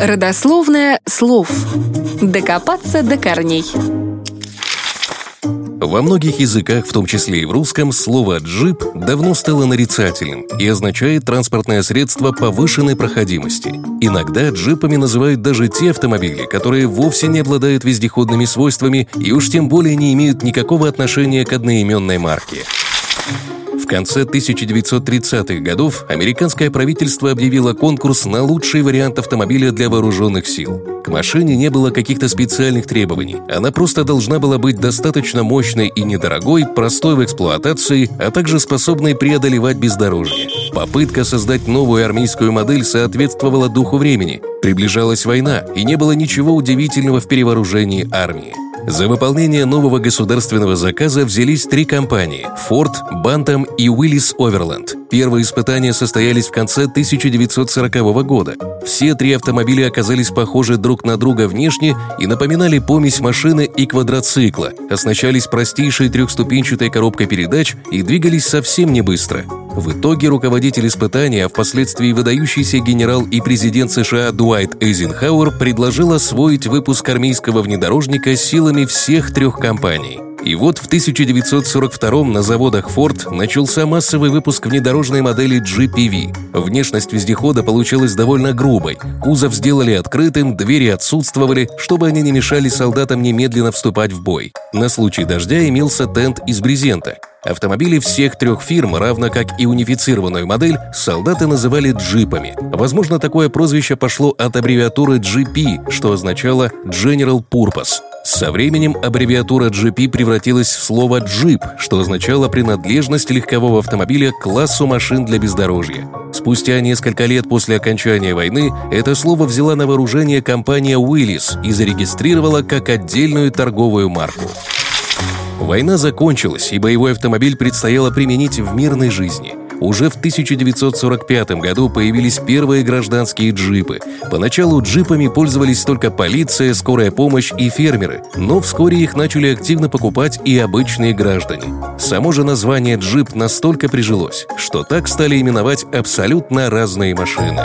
Родословное слов. Докопаться до корней. Во многих языках, в том числе и в русском, слово «джип» давно стало нарицательным и означает транспортное средство повышенной проходимости. Иногда джипами называют даже те автомобили, которые вовсе не обладают вездеходными свойствами и уж тем более не имеют никакого отношения к одноименной марке конце 1930-х годов американское правительство объявило конкурс на лучший вариант автомобиля для вооруженных сил. К машине не было каких-то специальных требований. Она просто должна была быть достаточно мощной и недорогой, простой в эксплуатации, а также способной преодолевать бездорожье. Попытка создать новую армейскую модель соответствовала духу времени. Приближалась война, и не было ничего удивительного в перевооружении армии. За выполнение нового государственного заказа взялись три компании – Ford, Bantam и Willis Overland. Первые испытания состоялись в конце 1940 года. Все три автомобиля оказались похожи друг на друга внешне и напоминали помесь машины и квадроцикла, оснащались простейшей трехступенчатой коробкой передач и двигались совсем не быстро. В итоге руководитель испытания, впоследствии выдающийся генерал и президент США Дуайт Эйзенхауэр предложил освоить выпуск армейского внедорожника силами всех трех компаний – и вот в 1942 на заводах Ford начался массовый выпуск внедорожной модели GPV. Внешность вездехода получилась довольно грубой. Кузов сделали открытым, двери отсутствовали, чтобы они не мешали солдатам немедленно вступать в бой. На случай дождя имелся тент из брезента. Автомобили всех трех фирм, равно как и унифицированную модель, солдаты называли джипами. Возможно, такое прозвище пошло от аббревиатуры GP, что означало General Purpose. Со временем аббревиатура GP превратилась в слово «джип», что означало принадлежность легкового автомобиля к классу машин для бездорожья. Спустя несколько лет после окончания войны это слово взяла на вооружение компания Willys и зарегистрировала как отдельную торговую марку. Война закончилась, и боевой автомобиль предстояло применить в мирной жизни. Уже в 1945 году появились первые гражданские джипы. Поначалу джипами пользовались только полиция, скорая помощь и фермеры, но вскоре их начали активно покупать и обычные граждане. Само же название джип настолько прижилось, что так стали именовать абсолютно разные машины.